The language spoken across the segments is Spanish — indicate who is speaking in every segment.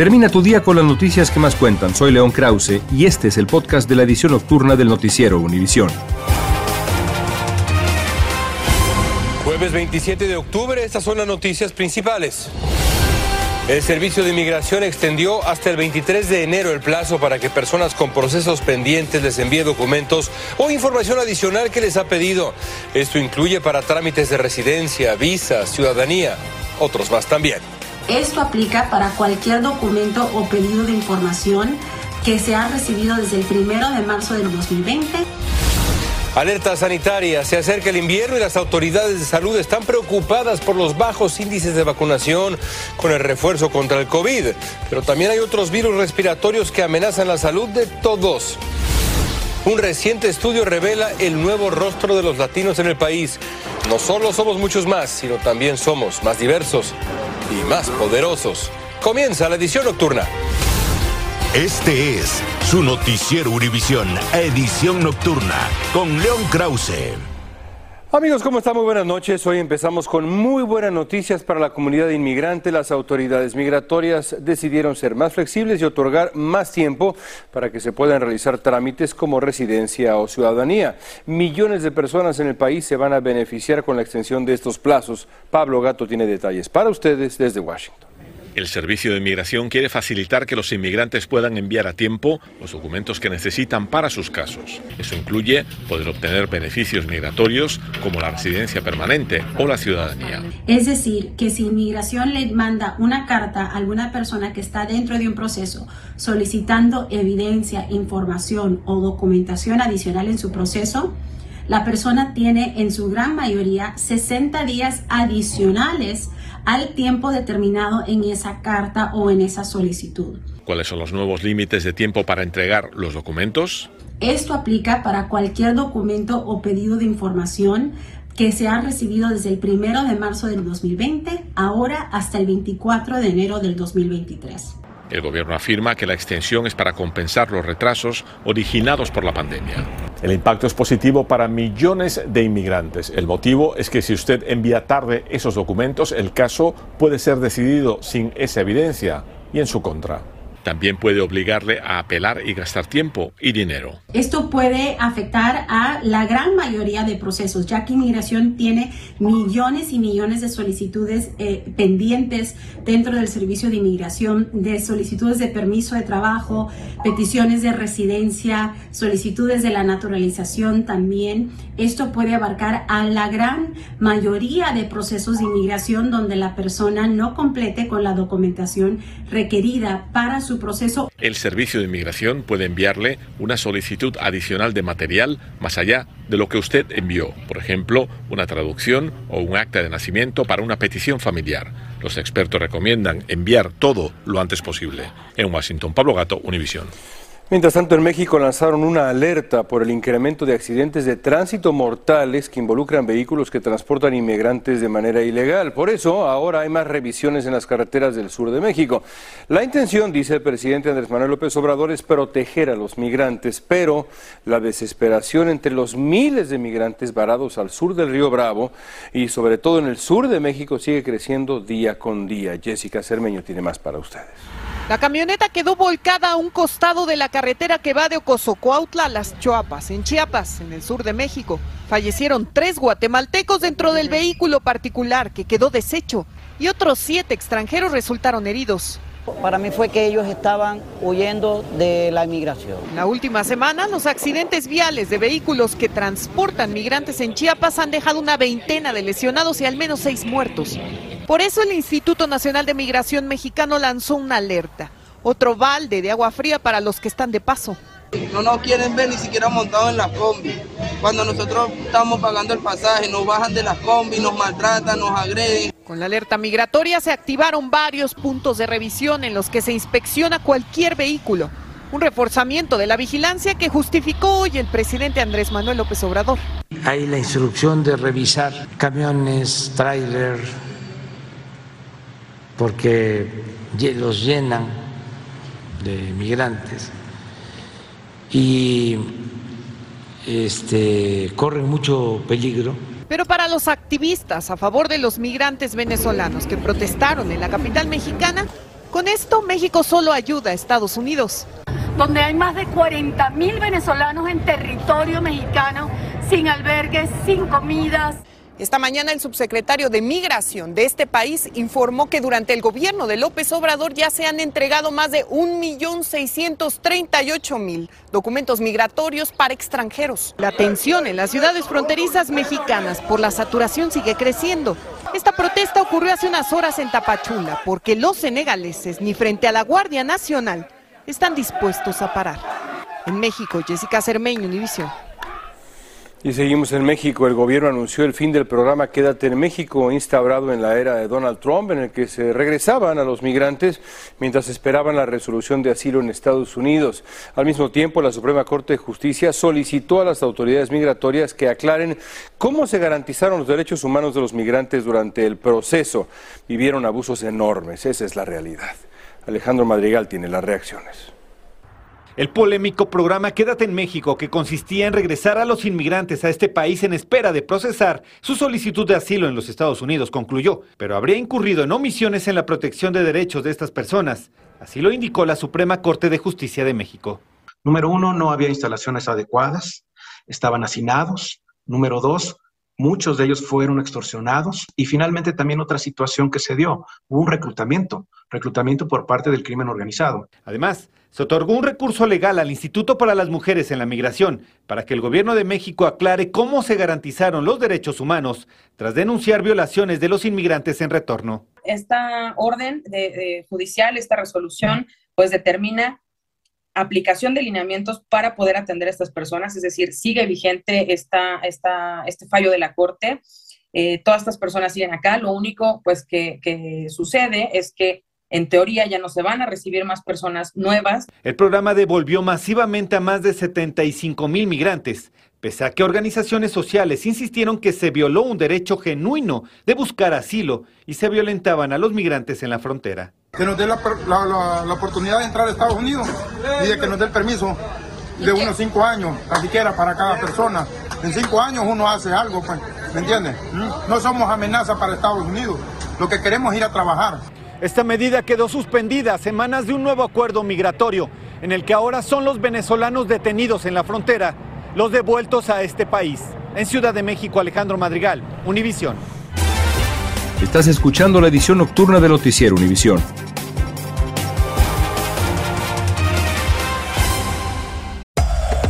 Speaker 1: Termina tu día con las noticias que más cuentan. Soy León Krause y este es el podcast de la edición nocturna del noticiero Univisión.
Speaker 2: Jueves 27 de octubre, estas son las noticias principales. El Servicio de Inmigración extendió hasta el 23 de enero el plazo para que personas con procesos pendientes les envíe documentos o información adicional que les ha pedido. Esto incluye para trámites de residencia, visa, ciudadanía, otros más también.
Speaker 3: Esto aplica para cualquier documento o pedido de información que se ha recibido desde el 1 de marzo del 2020
Speaker 2: Alerta sanitaria, se acerca el invierno y las autoridades de salud están preocupadas por los bajos índices de vacunación con el refuerzo contra el COVID, pero también hay otros virus respiratorios que amenazan la salud de todos. Un reciente estudio revela el nuevo rostro de los latinos en el país. No solo somos muchos más, sino también somos más diversos y más poderosos. Comienza la edición nocturna.
Speaker 4: Este es su noticiero Univisión, edición nocturna, con León Krause.
Speaker 2: Amigos, ¿cómo están? Muy buenas noches. Hoy empezamos con muy buenas noticias para la comunidad inmigrante. Las autoridades migratorias decidieron ser más flexibles y otorgar más tiempo para que se puedan realizar trámites como residencia o ciudadanía. Millones de personas en el país se van a beneficiar con la extensión de estos plazos. Pablo Gato tiene detalles para ustedes desde Washington.
Speaker 5: El Servicio de Inmigración quiere facilitar que los inmigrantes puedan enviar a tiempo los documentos que necesitan para sus casos. Eso incluye poder obtener beneficios migratorios como la residencia permanente o la ciudadanía.
Speaker 3: Es decir, que si inmigración le manda una carta a alguna persona que está dentro de un proceso solicitando evidencia, información o documentación adicional en su proceso, la persona tiene en su gran mayoría 60 días adicionales al tiempo determinado en esa carta o en esa solicitud.
Speaker 5: ¿Cuáles son los nuevos límites de tiempo para entregar los documentos?
Speaker 3: Esto aplica para cualquier documento o pedido de información que se ha recibido desde el 1 de marzo del 2020, ahora hasta el 24 de enero del 2023.
Speaker 5: El gobierno afirma que la extensión es para compensar los retrasos originados por la pandemia.
Speaker 6: El impacto es positivo para millones de inmigrantes. El motivo es que si usted envía tarde esos documentos, el caso puede ser decidido sin esa evidencia y en su contra
Speaker 5: también puede obligarle a apelar y gastar tiempo y dinero.
Speaker 3: Esto puede afectar a la gran mayoría de procesos, ya que inmigración tiene millones y millones de solicitudes eh, pendientes dentro del servicio de inmigración, de solicitudes de permiso de trabajo, peticiones de residencia, solicitudes de la naturalización también. Esto puede abarcar a la gran mayoría de procesos de inmigración donde la persona no complete con la documentación requerida para su
Speaker 5: El Servicio de Inmigración puede enviarle una solicitud adicional de material más allá de lo que usted envió, por ejemplo, una traducción o un acta de nacimiento para una petición familiar. Los expertos recomiendan enviar todo lo antes posible. En Washington, Pablo Gato, Univisión.
Speaker 2: Mientras tanto, en México lanzaron una alerta por el incremento de accidentes de tránsito mortales que involucran vehículos que transportan inmigrantes de manera ilegal. Por eso, ahora hay más revisiones en las carreteras del sur de México. La intención, dice el presidente Andrés Manuel López Obrador, es proteger a los migrantes, pero la desesperación entre los miles de migrantes varados al sur del río Bravo y sobre todo en el sur de México sigue creciendo día con día. Jessica Cermeño tiene más para ustedes.
Speaker 7: La camioneta quedó volcada a un costado de la carretera que va de Ocosocuautla a Las Chuapas, en Chiapas, en el sur de México. Fallecieron tres guatemaltecos dentro del vehículo particular que quedó deshecho y otros siete extranjeros resultaron heridos.
Speaker 8: Para mí fue que ellos estaban huyendo de la inmigración.
Speaker 7: La última semana, los accidentes viales de vehículos que transportan migrantes en Chiapas han dejado una veintena de lesionados y al menos seis muertos. Por eso el Instituto Nacional de Migración Mexicano lanzó una alerta, otro balde de agua fría para los que están de paso.
Speaker 9: No nos quieren ver ni siquiera montados en la combi. Cuando nosotros estamos pagando el pasaje, nos bajan de la combi, nos maltratan, nos agreden.
Speaker 7: Con la alerta migratoria se activaron varios puntos de revisión en los que se inspecciona cualquier vehículo. Un reforzamiento de la vigilancia que justificó hoy el presidente Andrés Manuel López Obrador.
Speaker 10: Hay la instrucción de revisar camiones, tráiler, porque los llenan de migrantes y este, corren mucho peligro.
Speaker 7: Pero para los activistas a favor de los migrantes venezolanos que protestaron en la capital mexicana, con esto México solo ayuda a Estados Unidos.
Speaker 11: Donde hay más de 40 mil venezolanos en territorio mexicano, sin albergues, sin comidas.
Speaker 7: Esta mañana el subsecretario de Migración de este país informó que durante el gobierno de López Obrador ya se han entregado más de 1.638.000 documentos migratorios para extranjeros. La tensión en las ciudades fronterizas mexicanas por la saturación sigue creciendo. Esta protesta ocurrió hace unas horas en Tapachula porque los senegaleses ni frente a la Guardia Nacional están dispuestos a parar. En México, Jessica Cermeño, Univisión.
Speaker 2: Y seguimos en México. El gobierno anunció el fin del programa Quédate en México, instaurado en la era de Donald Trump, en el que se regresaban a los migrantes mientras esperaban la resolución de asilo en Estados Unidos. Al mismo tiempo, la Suprema Corte de Justicia solicitó a las autoridades migratorias que aclaren cómo se garantizaron los derechos humanos de los migrantes durante el proceso. Vivieron abusos enormes, esa es la realidad. Alejandro Madrigal tiene las reacciones.
Speaker 12: El polémico programa Quédate en México, que consistía en regresar a los inmigrantes a este país en espera de procesar su solicitud de asilo en los Estados Unidos, concluyó, pero habría incurrido en omisiones en la protección de derechos de estas personas. Así lo indicó la Suprema Corte de Justicia de México.
Speaker 13: Número uno, no había instalaciones adecuadas, estaban hacinados. Número dos, muchos de ellos fueron extorsionados. Y finalmente también otra situación que se dio, hubo un reclutamiento, reclutamiento por parte del crimen organizado.
Speaker 12: Además, se otorgó un recurso legal al Instituto para las Mujeres en la Migración para que el gobierno de México aclare cómo se garantizaron los derechos humanos tras denunciar violaciones de los inmigrantes en retorno.
Speaker 14: Esta orden de, judicial, esta resolución, pues determina aplicación de lineamientos para poder atender a estas personas, es decir, sigue vigente esta, esta, este fallo de la Corte. Eh, todas estas personas siguen acá, lo único pues que, que sucede es que en teoría ya no se van a recibir más personas nuevas.
Speaker 12: El programa devolvió masivamente a más de 75 mil migrantes, pese a que organizaciones sociales insistieron que se violó un derecho genuino de buscar asilo y se violentaban a los migrantes en la frontera.
Speaker 15: Que nos dé la, oportunidad de entrar a Estados Unidos y de que nos dé el permiso de unos cinco años, así para cada persona. En cinco años uno hace algo, pues, ¿me entiendes? No somos amenaza para Estados Unidos. Lo que queremos es ir a trabajar.
Speaker 12: Esta medida quedó suspendida a semanas de un nuevo acuerdo migratorio, en el que ahora son los venezolanos detenidos en la frontera los devueltos a este país. En Ciudad de México, Alejandro Madrigal, Univisión.
Speaker 1: Estás escuchando la edición nocturna de Noticiero Univisión.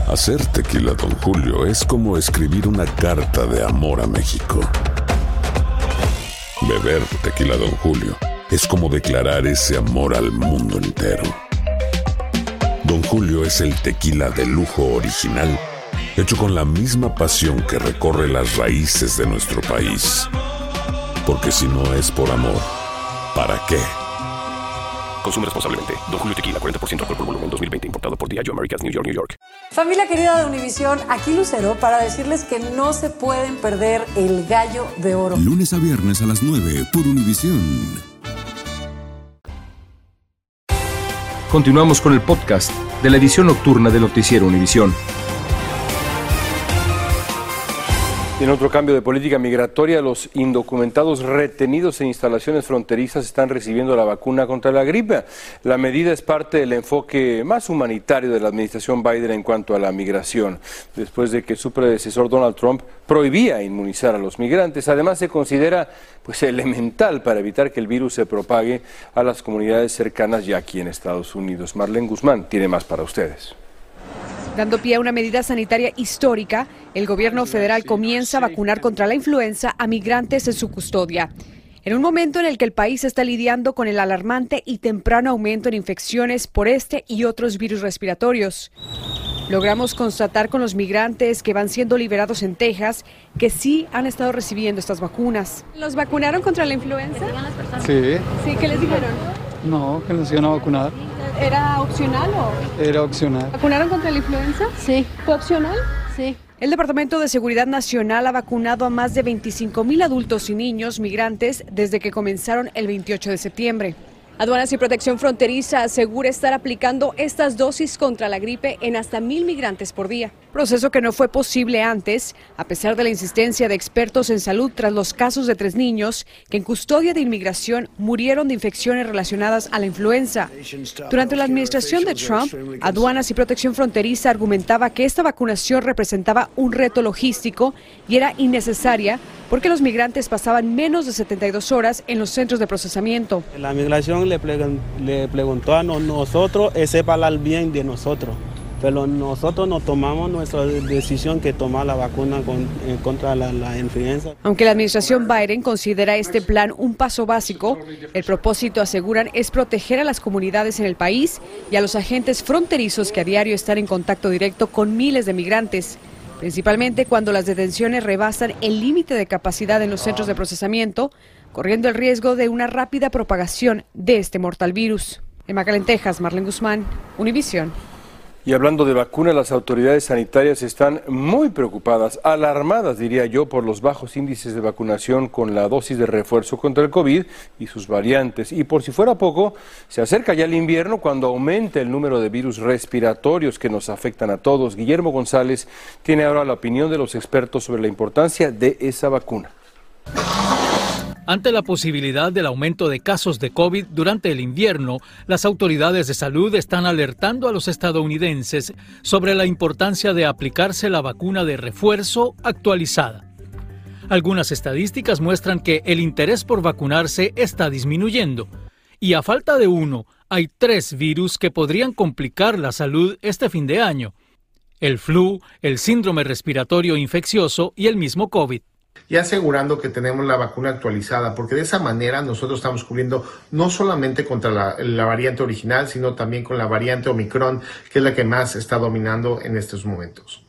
Speaker 16: Hacer tequila, don Julio, es como escribir una carta de amor a México. Beber tequila, don Julio es como declarar ese amor al mundo entero. Don Julio es el tequila de lujo original, hecho con la misma pasión que recorre las raíces de nuestro país. Porque si no es por amor, ¿para qué?
Speaker 17: Consume responsablemente. Don Julio Tequila, 40% alcohol por volumen, 2020. Importado por Diageo Americas, New York, New York.
Speaker 18: Familia querida de Univisión, aquí Lucero para decirles que no se pueden perder el Gallo de Oro.
Speaker 16: Lunes a viernes a las 9 por Univisión.
Speaker 1: Continuamos con el podcast de la edición nocturna de Noticiero Univisión.
Speaker 2: En otro cambio de política migratoria, los indocumentados retenidos en instalaciones fronterizas están recibiendo la vacuna contra la gripe. La medida es parte del enfoque más humanitario de la administración Biden en cuanto a la migración, después de que su predecesor Donald Trump prohibía inmunizar a los migrantes. Además, se considera pues elemental para evitar que el virus se propague a las comunidades cercanas ya aquí en Estados Unidos. Marlene Guzmán tiene más para ustedes.
Speaker 19: Dando pie a una medida sanitaria histórica, el gobierno federal comienza a vacunar contra la influenza a migrantes en su custodia. En un momento en el que el país está lidiando con el alarmante y temprano aumento en infecciones por este y otros virus respiratorios. logramos constatar con los migrantes que van siendo liberados en Texas que sí han estado recibiendo estas vacunas. ¿Los vacunaron contra la influenza?
Speaker 20: Sí.
Speaker 19: Sí, ¿qué les dijeron?
Speaker 20: No, que nos iban a vacunar.
Speaker 19: ¿Era opcional o...?
Speaker 20: Era opcional.
Speaker 19: ¿Vacunaron contra la influenza?
Speaker 21: Sí.
Speaker 19: ¿Fue opcional?
Speaker 21: Sí.
Speaker 19: El Departamento de Seguridad Nacional ha vacunado a más de 25 mil adultos y niños migrantes desde que comenzaron el 28 de septiembre. Aduanas y Protección Fronteriza asegura estar aplicando estas dosis contra la gripe en hasta mil migrantes por día. Proceso que no fue posible antes, a pesar de la insistencia de expertos en salud tras los casos de tres niños que en custodia de inmigración murieron de infecciones relacionadas a la influenza. Durante la administración de Trump, Aduanas y Protección Fronteriza argumentaba que esta vacunación representaba un reto logístico y era innecesaria porque los migrantes pasaban menos de 72 horas en los centros de procesamiento.
Speaker 22: La migración le, preguntó a nosotros, ese para el bien de nosotros, pero nosotros no tomamos nuestra decisión que tomar la vacuna en contra la, la influenza.
Speaker 19: Aunque la administración Biden considera este plan un paso básico, el propósito, aseguran, es proteger a las comunidades en el país y a los agentes fronterizos que a diario están en contacto directo con miles de migrantes principalmente cuando las detenciones rebasan el límite de capacidad en los centros de procesamiento, corriendo el riesgo de una rápida propagación de este mortal virus. En McAllen, Texas, Marlene Guzmán, Univisión.
Speaker 2: Y hablando de vacunas, las autoridades sanitarias están muy preocupadas, alarmadas diría yo, por los bajos índices de vacunación con la dosis de refuerzo contra el COVID y sus variantes. Y por si fuera poco, se acerca ya el invierno cuando aumenta el número de virus respiratorios que nos afectan a todos. Guillermo González tiene ahora la opinión de los expertos sobre la importancia de esa vacuna.
Speaker 23: Ante la posibilidad del aumento de casos de COVID durante el invierno, las autoridades de salud están alertando a los estadounidenses sobre la importancia de aplicarse la vacuna de refuerzo actualizada. Algunas estadísticas muestran que el interés por vacunarse está disminuyendo y a falta de uno, hay tres virus que podrían complicar la salud este fin de año. El flu, el síndrome respiratorio infeccioso y el mismo COVID
Speaker 24: y asegurando que tenemos la vacuna actualizada, porque de esa manera nosotros estamos cubriendo no solamente contra la, la, variante original, sino también con la variante Omicron, que es la que más está dominando en estos momentos.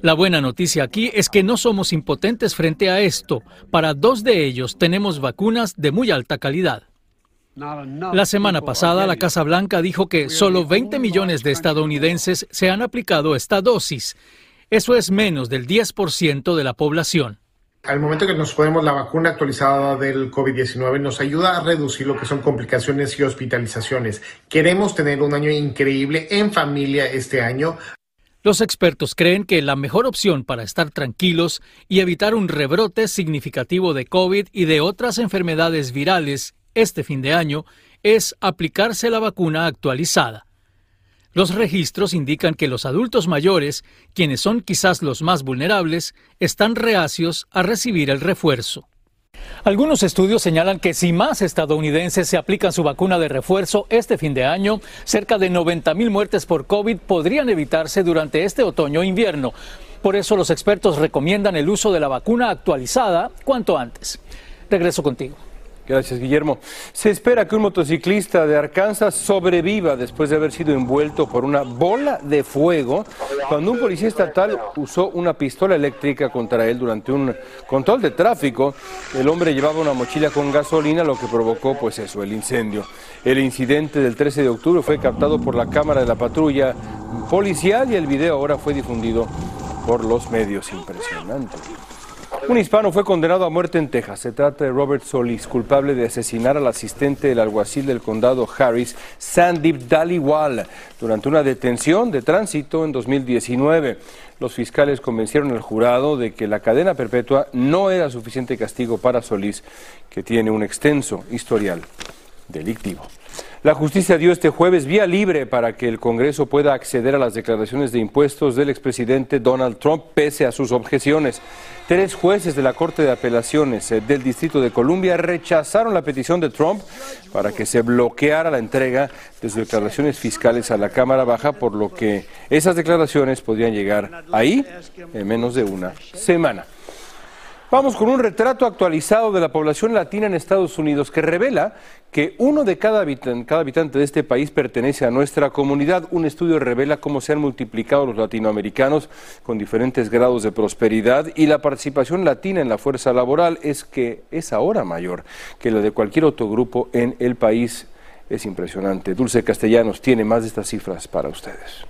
Speaker 23: La buena noticia aquí es que no somos impotentes frente a esto. Para dos de ellos tenemos vacunas de muy alta calidad. La semana pasada, la Casa Blanca dijo que solo 20 millones de estadounidenses se han aplicado esta dosis. Eso es menos del 10% de la población.
Speaker 24: Al momento que nos ponemos la vacuna actualizada del COVID-19 nos ayuda a reducir lo que son complicaciones y hospitalizaciones. Queremos tener un año increíble en familia este año.
Speaker 23: Los expertos creen que la mejor opción para estar tranquilos y evitar un rebrote significativo de COVID y de otras enfermedades virales este fin de año es aplicarse la vacuna actualizada. Los registros indican que los adultos mayores, quienes son quizás los más vulnerables, están reacios a recibir el refuerzo. Algunos estudios señalan que si más estadounidenses se aplican su vacuna de refuerzo este fin de año, cerca de 90.000 muertes por COVID podrían evitarse durante este otoño-invierno. Por eso los expertos recomiendan el uso de la vacuna actualizada cuanto antes. Regreso contigo.
Speaker 2: Gracias, Guillermo. Se espera que un motociclista de Arkansas sobreviva después de haber sido envuelto por una bola de fuego cuando un policía estatal usó una pistola eléctrica contra él durante un control de tráfico. El hombre llevaba una mochila con gasolina, lo que provocó, pues eso, el incendio. El incidente del 13 de octubre fue captado por la cámara de la patrulla policial y el video ahora fue difundido por los medios. Impresionante. Un hispano fue condenado a muerte en Texas. Se trata de Robert Solis, culpable de asesinar al asistente del alguacil del condado Harris, Sandip Daliwal, durante una detención de tránsito en 2019. Los fiscales convencieron al jurado de que la cadena perpetua no era suficiente castigo para Solís, que tiene un extenso historial delictivo. La justicia dio este jueves vía libre para que el Congreso pueda acceder a las declaraciones de impuestos del expresidente Donald Trump pese a sus objeciones. Tres jueces de la Corte de Apelaciones eh, del Distrito de Columbia rechazaron la petición de Trump para que se bloqueara la entrega de sus declaraciones fiscales a la Cámara Baja, por lo que esas declaraciones podrían llegar ahí en menos de una semana. Vamos con un retrato actualizado de la población latina en Estados Unidos que revela que uno de cada habitante, de este país pertenece a nuestra comunidad. Un estudio revela cómo se han multiplicado los latinoamericanos con diferentes grados de prosperidad y la participación latina en la fuerza laboral es que es ahora mayor que la de cualquier otro grupo en el país. Es impresionante. Dulce Castellanos tiene más de estas cifras para ustedes.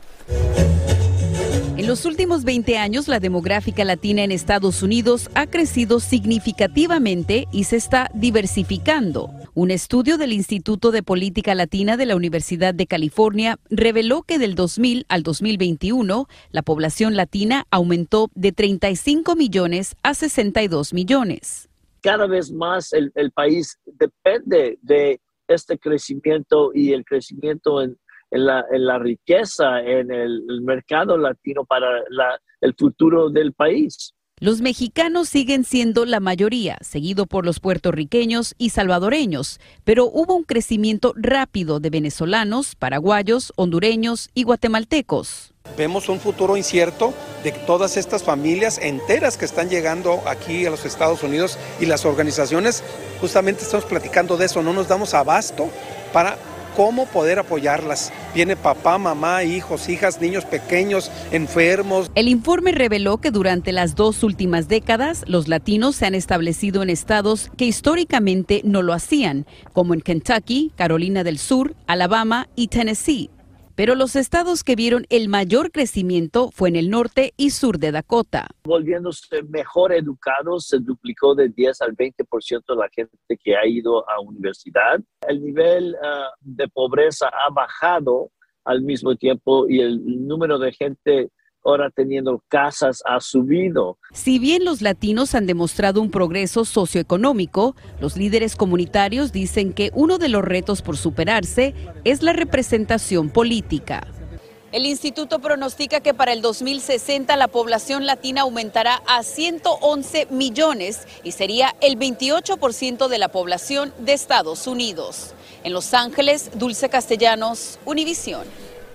Speaker 25: En los últimos 20 años, la demográfica latina en Estados Unidos ha crecido significativamente y se está diversificando. Un estudio del Instituto de Política Latina de la Universidad de California reveló que del 2000 al 2021, la población latina aumentó de 35 millones a 62 millones.
Speaker 26: Cada vez más el, el país depende de este crecimiento y el crecimiento en, en la, en la riqueza, en el, el mercado latino para la, el futuro del país.
Speaker 25: Los mexicanos siguen siendo la mayoría, seguido por los puertorriqueños y salvadoreños, pero hubo un crecimiento rápido de venezolanos, paraguayos, hondureños y guatemaltecos.
Speaker 27: Vemos un futuro incierto de todas estas familias enteras que están llegando aquí a los Estados Unidos y las organizaciones, justamente estamos platicando de eso, no nos damos abasto para cómo poder apoyarlas. Viene papá, mamá, hijos, hijas, niños pequeños, enfermos.
Speaker 25: El informe reveló que durante las dos últimas décadas los latinos se han establecido en estados que históricamente no lo hacían, como en Kentucky, Carolina del Sur, Alabama y Tennessee. Pero los estados que vieron el mayor crecimiento fue en el norte y sur de Dakota.
Speaker 26: Volviéndose mejor educados, se duplicó de 10 al 20% la gente que ha ido a universidad. El nivel uh, de pobreza ha bajado al mismo tiempo y el número de gente ahora teniendo casas ha subido.
Speaker 25: Si bien los latinos han demostrado un progreso socioeconómico, los líderes comunitarios dicen que uno de los retos por superarse es la representación política. El instituto pronostica que para el 2060 la población latina aumentará a 111 millones y sería el 28% de la población de Estados Unidos. En Los Ángeles, Dulce Castellanos, Univisión.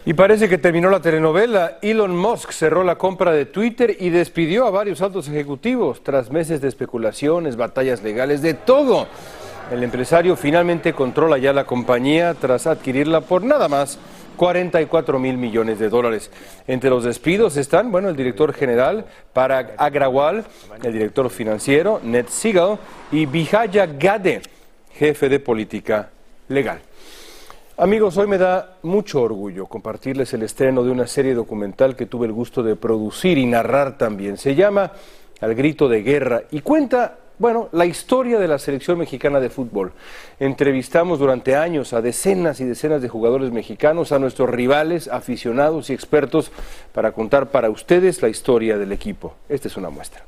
Speaker 2: Y parece que terminó la telenovela. Elon Musk cerró la compra de Twitter y despidió a varios altos ejecutivos tras meses de especulaciones, batallas legales, de todo. El empresario finalmente controla ya la compañía tras adquirirla por nada más 44 mil millones de dólares. Entre los despidos están, bueno, el director general Parag Agrawal, el director financiero Ned Siegel y Vijaya Gade, jefe de política legal. Amigos, hoy me da mucho orgullo compartirles el estreno de una serie documental que tuve el gusto de producir y narrar también. Se llama Al grito de guerra y cuenta, bueno, la historia de la selección mexicana de fútbol. Entrevistamos durante años a decenas y decenas de jugadores mexicanos, a nuestros rivales, aficionados y expertos para contar para ustedes la historia del equipo. Esta es una muestra.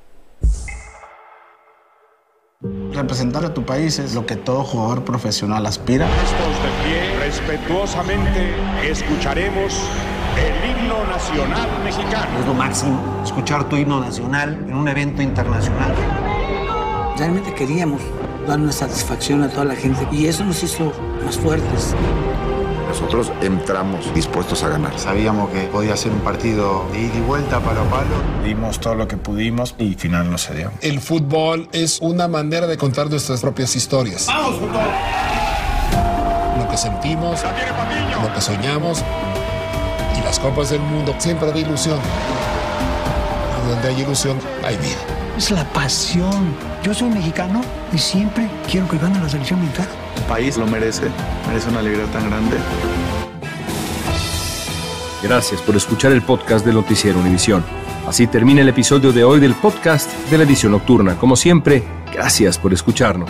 Speaker 28: Representar a tu país es lo que todo jugador profesional aspira.
Speaker 21: Estos de pie, respetuosamente, escucharemos el himno nacional mexicano.
Speaker 29: Es lo máximo, escuchar tu himno nacional en un evento internacional.
Speaker 30: Realmente queríamos dar una satisfacción a toda la gente y eso nos hizo más fuertes.
Speaker 31: Nosotros entramos dispuestos a ganar.
Speaker 29: Sabíamos que podía ser un partido de ida y vuelta, palo a palo.
Speaker 32: Dimos todo lo que pudimos y al final no se dio.
Speaker 33: El fútbol es una manera de contar nuestras propias historias.
Speaker 21: ¡Vamos, fútbol!
Speaker 33: Lo que sentimos, lo que soñamos y las copas del mundo siempre da ilusión. Y donde hay ilusión, hay vida.
Speaker 30: Es la pasión. Yo soy mexicano y siempre quiero que gane la selección mexicana.
Speaker 32: País lo merece, merece una alegría tan grande.
Speaker 1: Gracias por escuchar el podcast del Noticiero Univisión. Así termina el episodio de hoy del podcast de la edición nocturna. Como siempre, gracias por escucharnos.